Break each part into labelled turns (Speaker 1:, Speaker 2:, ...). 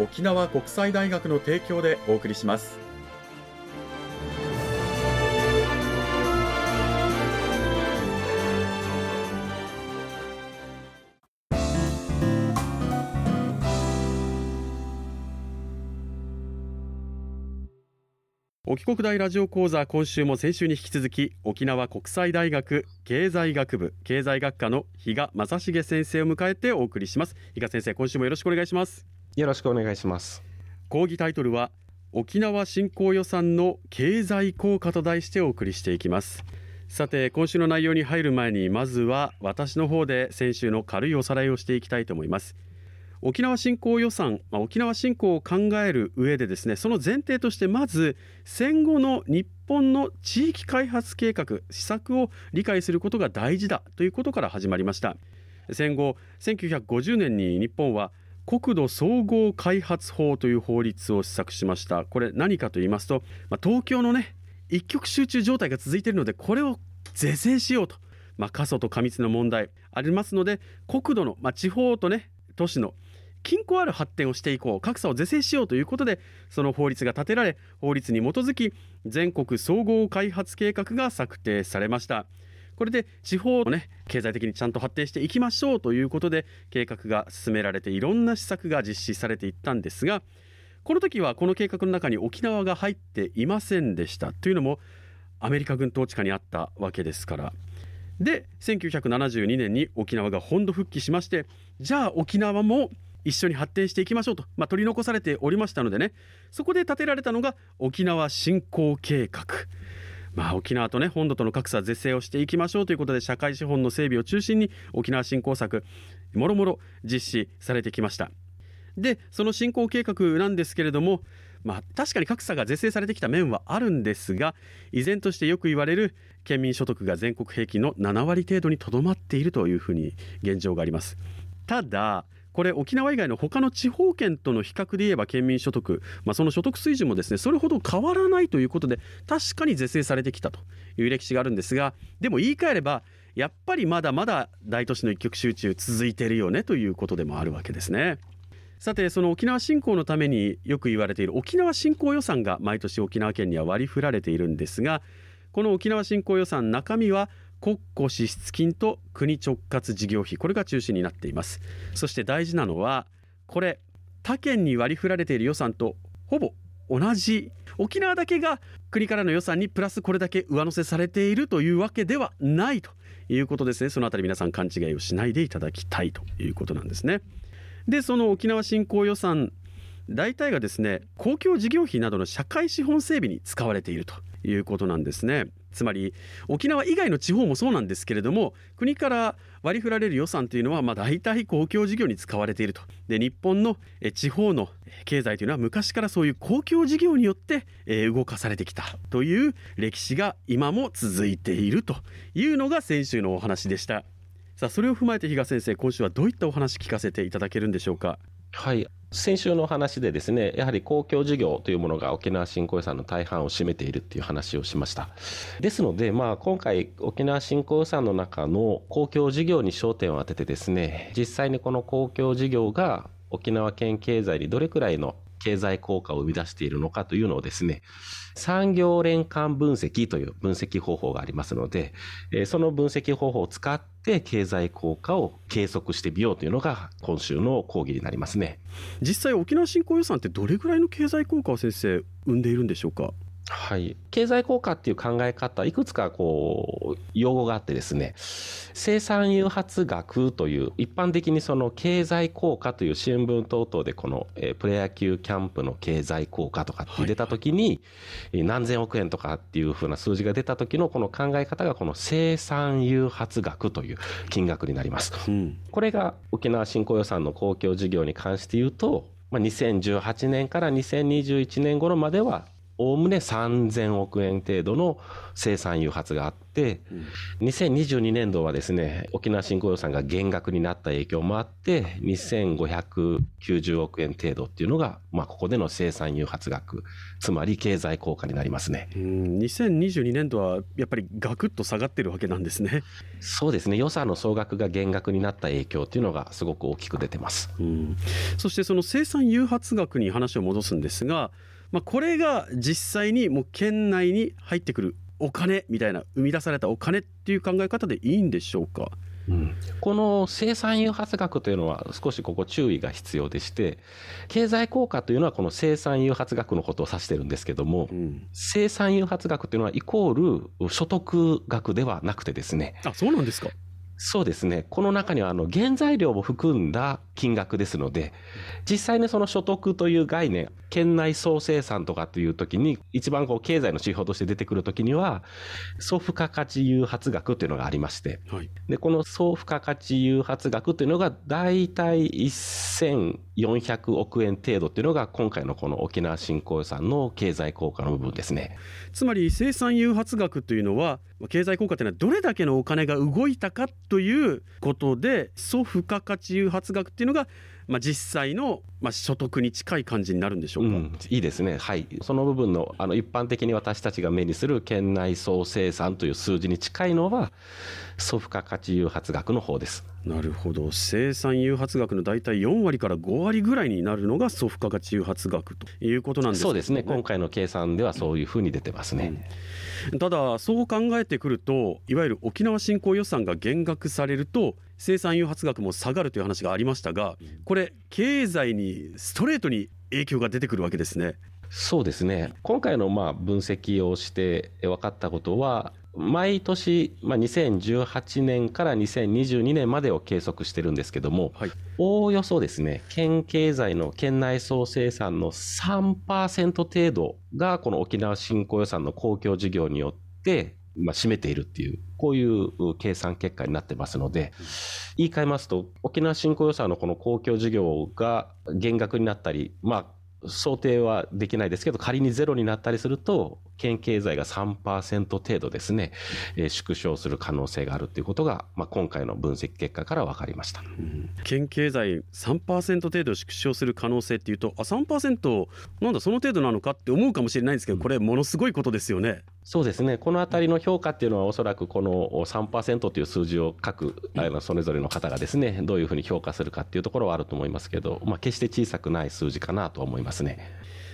Speaker 1: 沖縄国際大学の提供でお送りします。沖国大ラジオ講座今週も先週に引き続き沖縄国際大学経済学部経済学科の比嘉正成先生を迎えてお送りします。比嘉先生今週もよろしくお願いします。
Speaker 2: よろしくお願いします。
Speaker 1: 講義タイトルは沖縄振興予算の経済効果と題してお送りしていきます。さて今週の内容に入る前にまずは私の方で先週の軽いおさらいをしていきたいと思います。沖縄振興予算、まあ、沖縄振興を考える上でですねその前提としてまず戦後の日本の地域開発計画施策を理解することが大事だということから始まりました。戦後1950年に日本は国土総合開発法という法律を施策しました。これ何かと言いますと、まあ、東京のね一極集中状態が続いているのでこれを是正しようと、まあ、過疎と過密の問題ありますので国土の、まあ、地方とね都市の均衡ある発展をしていこう格差を是正しようということでその法律が立てられ法律に基づき全国総合開発計画が策定されました。これで地方のね経済的にちゃんと発展していきましょうということで計画が進められていろんな施策が実施されていったんですがこの時はこの計画の中に沖縄が入っていませんでしたというのもアメリカ軍統治下にあったわけですからで1972年に沖縄が本土復帰しましてじゃあ沖縄も一緒に発展していきましょうと、まあ、取り残されておりましたのでねそこで建てられたのが沖縄振興計画。まあ、沖縄とね本土との格差是正をしていきましょうということで社会資本の整備を中心に沖縄振興策もろもろ実施されてきました。でその振興計画なんですけれどもまあ、確かに格差が是正されてきた面はあるんですが依然としてよく言われる県民所得が全国平均の7割程度にとどまっているというふうに現状があります。ただこれ沖縄以外の他の地方圏との比較で言えば県民所得、まあ、その所得水準もですねそれほど変わらないということで確かに是正されてきたという歴史があるんですがでも言い換えればやっぱりまだまだ大都市の一極集中続いているよねということでもあるわけですね。さてその沖縄振興のためによく言われている沖縄振興予算が毎年沖縄県には割り振られているんですがこの沖縄振興予算中身は国庫支出金と国直轄事業費。これが中心になっています。そして大事なのはこれ他県に割り振られている予算とほぼ同じ。沖縄だけが国からの予算にプラスこれだけ上乗せされているというわけではないということですね。そのあたり皆さん勘違いをしないでいただきたいということなんですね。でその沖縄振興予算大体がですね公共事業費などの社会資本整備に使われているということなんですね。つまり沖縄以外の地方もそうなんですけれども国から割り振られる予算というのはまあ大体公共事業に使われていると。で日本の地方の経済というのは昔からそういう公共事業によって動かされてきた。という歴史が今も続いているというのが先週のお話でした。さあそれを踏まえて比嘉先生今週はどういったお話聞かせていただけるんでしょうか？
Speaker 2: はい。先週の話でですね、やはり公共事業というものが沖縄振興予算の大半を占めているっていう話をしました。ですので、まあ今回沖縄振興予算の中の公共事業に焦点を当ててですね、実際にこの公共事業が沖縄県経済にどれくらいの経済効果を生み出しているのかというのをですね、産業連関分析という分析方法がありますので、その分析方法を使っって経済効果を計測してみようというのが今週の講義になりますね。
Speaker 1: 実際沖縄振興予算ってどれぐらいの経済効果を先生生んでいるんでしょうか？
Speaker 2: はい、経済効果っていう考え方いくつかこう用語があってですね生産誘発額という一般的にその経済効果という新聞等々でこの、えプロ野球キャンプの経済効果とかって出た時に、はい、何千億円とかっていうふうな数字が出た時のこの考え方がこの生産誘発額という金額になります、うん、これが沖縄振興予算の公共事業に関して言うとまあ、2018年から2021年頃まではおおむね3000億円程度の生産誘発があって、うん、2022年度はですね沖縄振興予算が減額になった影響もあって2590億円程度っていうのが、まあ、ここでの生産誘発額つまり経済効果になりますね。
Speaker 1: うん。2022年度はやっぱりガクッと下がってるわけなんですね。
Speaker 2: そうですね。予算の総額が減額になった影響っていうのがすごく大きく出てます、うん、
Speaker 1: そしてその生産誘発額に話を戻すんですがまあ、これが実際にもう県内に入ってくるお金みたいな生み出されたお金っていう考え方でいいんでしょうか？
Speaker 2: うん、この生産誘発額というのは少しここ注意が必要でして経済効果というのはこの生産誘発額のことを指してるんですけども、うん、生産誘発額というのはイコール所得額ではなくてですね
Speaker 1: あそうなんですか
Speaker 2: そうですね。この中にはあの原材料も含んだ金額ですので、実際にその所得という概念、県内総生産とかっていう時に、一番こう経済の指標として出てくる時には、総付加価値誘発額というのがありまして、はい、でこの総付加価値誘発額というのが大体1400億円程度っていうのが今回のこの沖縄振興予算の経済効果の部分ですね。
Speaker 1: つまり生産誘発額というのは、経済効果というのはどれだけのお金が動いたかということで総付加価値誘発額っていうのがまあ、実際の、まあ、所得に近い感じになるんでしょうか、うん、
Speaker 2: いいですね、はい、その部分のあの一般的に私たちが目にする県内総生産という数字に近いのは、総付加価値誘発額の方です。
Speaker 1: なるほど。生産誘発額の大体4割から5割ぐらいになるのが総付加価値誘発額ということなんです、ね、
Speaker 2: そうですね。今回の計算ではそういうふうに出てますね、
Speaker 1: うん、ただそう考えてくるといわゆる沖縄振興予算が減額されると生産誘発額も下がるという話がありましたがこれ経済にストレートに影響が出てくるわけですね。
Speaker 2: そうですね。今回のまあ分析をして分かったことは毎年、まあ、2018年から2022年までを計測してるんですけども、はい、おおよそですね県経済の県内総生産の3%程度がこの沖縄振興予算の公共事業によってまあ、占めているっていう、こういう計算結果になってますので、言い換えますと、沖縄振興予算のこの公共事業が減額になったり、まあ、想定はできないですけど、仮にゼロになったりすると、県経済が3%程度ですね、えー、縮小する可能性があるということが、まあ、今回の分析結果から分かりました、う
Speaker 1: ん、県経済3%程度縮小する可能性っていうと、あ、3%なんだ、その程度なのかって思うかもしれないんですけど、これ、ものすごいことですよね。
Speaker 2: そうですね、このあたりの評価っていうのは、おそらくこの3%という数字を各あのそれぞれの方がですね、どういうふうに評価するかっていうところはあると思いますけど、まあ、決して小さくない数字かなと思いますね。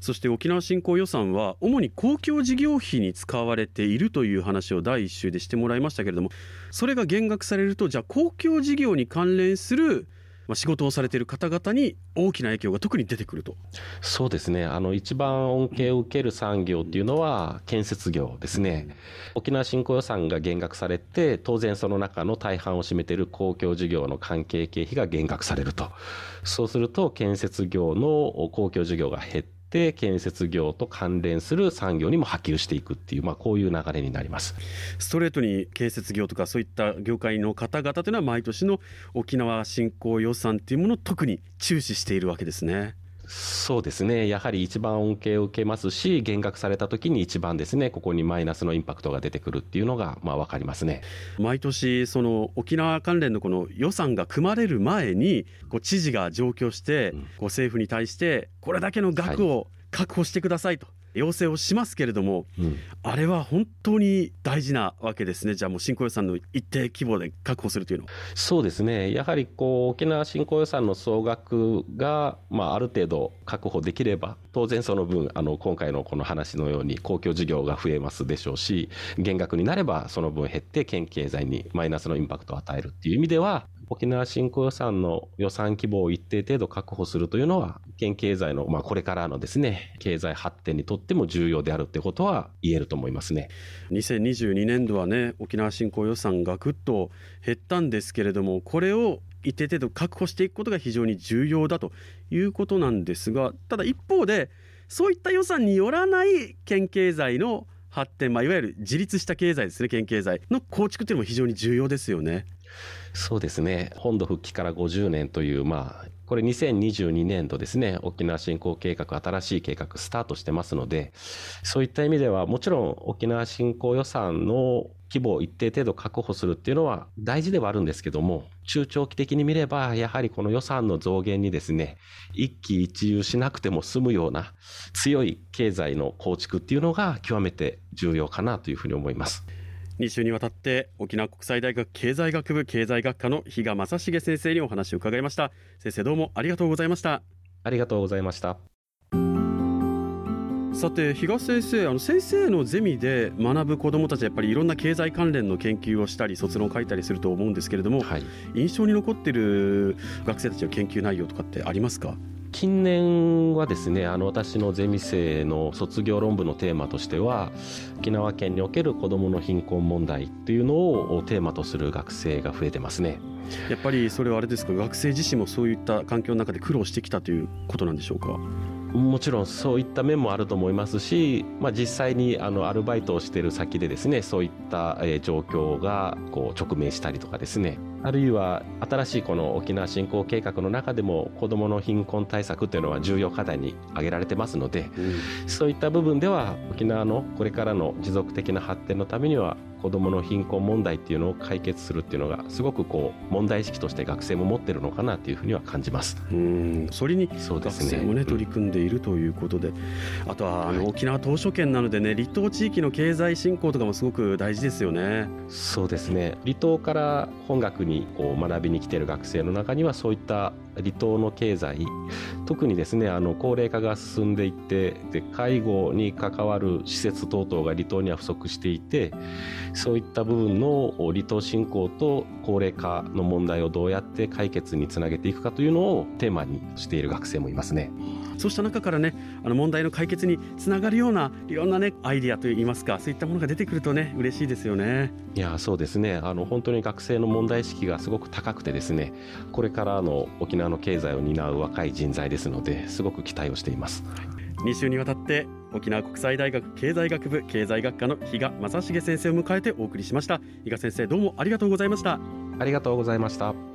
Speaker 1: そして沖縄振興予算は主に公共事業費に使われているという話を第1週でしてもらいましたけれどもそれが減額されるとじゃあ公共事業に関連するまあ、仕事をされている方々に大きな影響が特に出てくると。
Speaker 2: そうですね。あの一番恩恵を受ける産業っていうのは建設業ですね、沖縄振興予算が減額されて当然その中の大半を占めている公共事業の関係経費が減額されると。そうすると建設業の公共事業が減って建設業と関連する産業にも波及していくっていう、まあ、こういう流れになります
Speaker 1: ストレートに建設業とかそういった業界の方々というのは毎年の沖縄振興予算というものを特に注視しているわけですね。
Speaker 2: そうですね、やはり一番恩恵を受けますし、減額されたときに一番ですね、ここにマイナスのインパクトが出てくるっていうのが、まあ、分かりますね。
Speaker 1: 毎年、その沖縄関連のこの予算が組まれる前に、こう知事が上京して、こう政府に対して、これだけの額を確保してくださいと。要請をしますけれども、うん、あれは本当に大事なわけですね、じゃあもう新興予算の一定規模で確保するというの
Speaker 2: そうですね、やはりこう沖縄振興予算の総額が、まあ、ある程度確保できれば、当然その分、あの今回のこの話のように公共事業が増えますでしょうし、減額になればその分減って、県経済にマイナスのインパクトを与えるっていう意味では、沖縄振興予算の予算規模を一定程度確保するというのは、県経済の、まあ、これからのですね、経済発展にとっても重要であるってことは言えると思いますね。
Speaker 1: 2022年度はね、沖縄振興予算がぐっと減ったんですけれども、これを一定程度確保していくことが非常に重要だということなんですが、ただ一方で、そういった予算によらない県経済の発展、まあ、いわゆる自立した経済ですね、県経済の構築というのも非常に重要ですよね。
Speaker 2: そうですね本土復帰から50年という、まあ、これ2022年度ですね沖縄振興計画新しい計画スタートしてますのでそういった意味ではもちろん沖縄振興予算の規模を一定程度確保するっていうのは大事ではあるんですけども中長期的に見ればやはりこの予算の増減にですね一喜一憂しなくても済むような強い経済の構築っていうのが極めて重要かなというふうに思います。
Speaker 1: 2週にわたって沖縄国際大学経済学部経済学科の比嘉正成先生にお話を伺いました。先生どうもありがとうございました。
Speaker 2: ありがとうございました。
Speaker 1: さて比嘉先生あの先生のゼミで学ぶ子どもたちやっぱりいろんな経済関連の研究をしたり卒論を書いたりすると思うんですけれども、はい、印象に残っている学生たちの研究内容とかってありますか？
Speaker 2: 近年はですねあの私のゼミ生の卒業論文のテーマとしては沖縄県における子どもの貧困問題というのをテーマとする学生が増えてますね。
Speaker 1: やっぱりそれはあれですか？学生自身もそういった環境の中で苦労してきたということなんでしょうか？
Speaker 2: もちろんそういった面もあると思いますし、まあ、実際にあのアルバイトをしている先でですねそういった、状況がこう直面したりとかですね。あるいは新しいこの沖縄振興計画の中でも子どもの貧困対策というのは重要課題に挙げられてますので、うん、そういった部分では沖縄のこれからの持続的な発展のためには子どもの貧困問題っていうのを解決するっていうのがすごくこう問題意識として学生も持ってるのかなというふうには感じます。
Speaker 1: うん。それに学生もね、ね、取り組んでいるということで、あとはあの沖縄島しょ県なのでね離島地域の経済振興とかもすごく大事ですよね。
Speaker 2: そうですね。離島から本学にこう学びに来ている学生の中にはそういった離島の経済特にですねあの高齢化が進んでいってで介護に関わる施設等々が離島には不足していてそういった部分の離島振興と高齢化の問題をどうやって解決につなげていくかというのをテーマにしている学生もいますね。
Speaker 1: そうした中からねあの問題の解決につながるようないろんなねアイディアといいますかそういったものが出てくるとね嬉しいですよね。
Speaker 2: いやそうですねあの本当に学生の問題意識がすごく高くてですねこれからの沖縄の経済を担う若い人材ですのですごく期待をしています。
Speaker 1: 2週にわたって沖縄国際大学経済学部経済学科の比嘉正成先生を迎えてお送りしました比嘉先生どうもありがとうございました
Speaker 2: ありがとうございました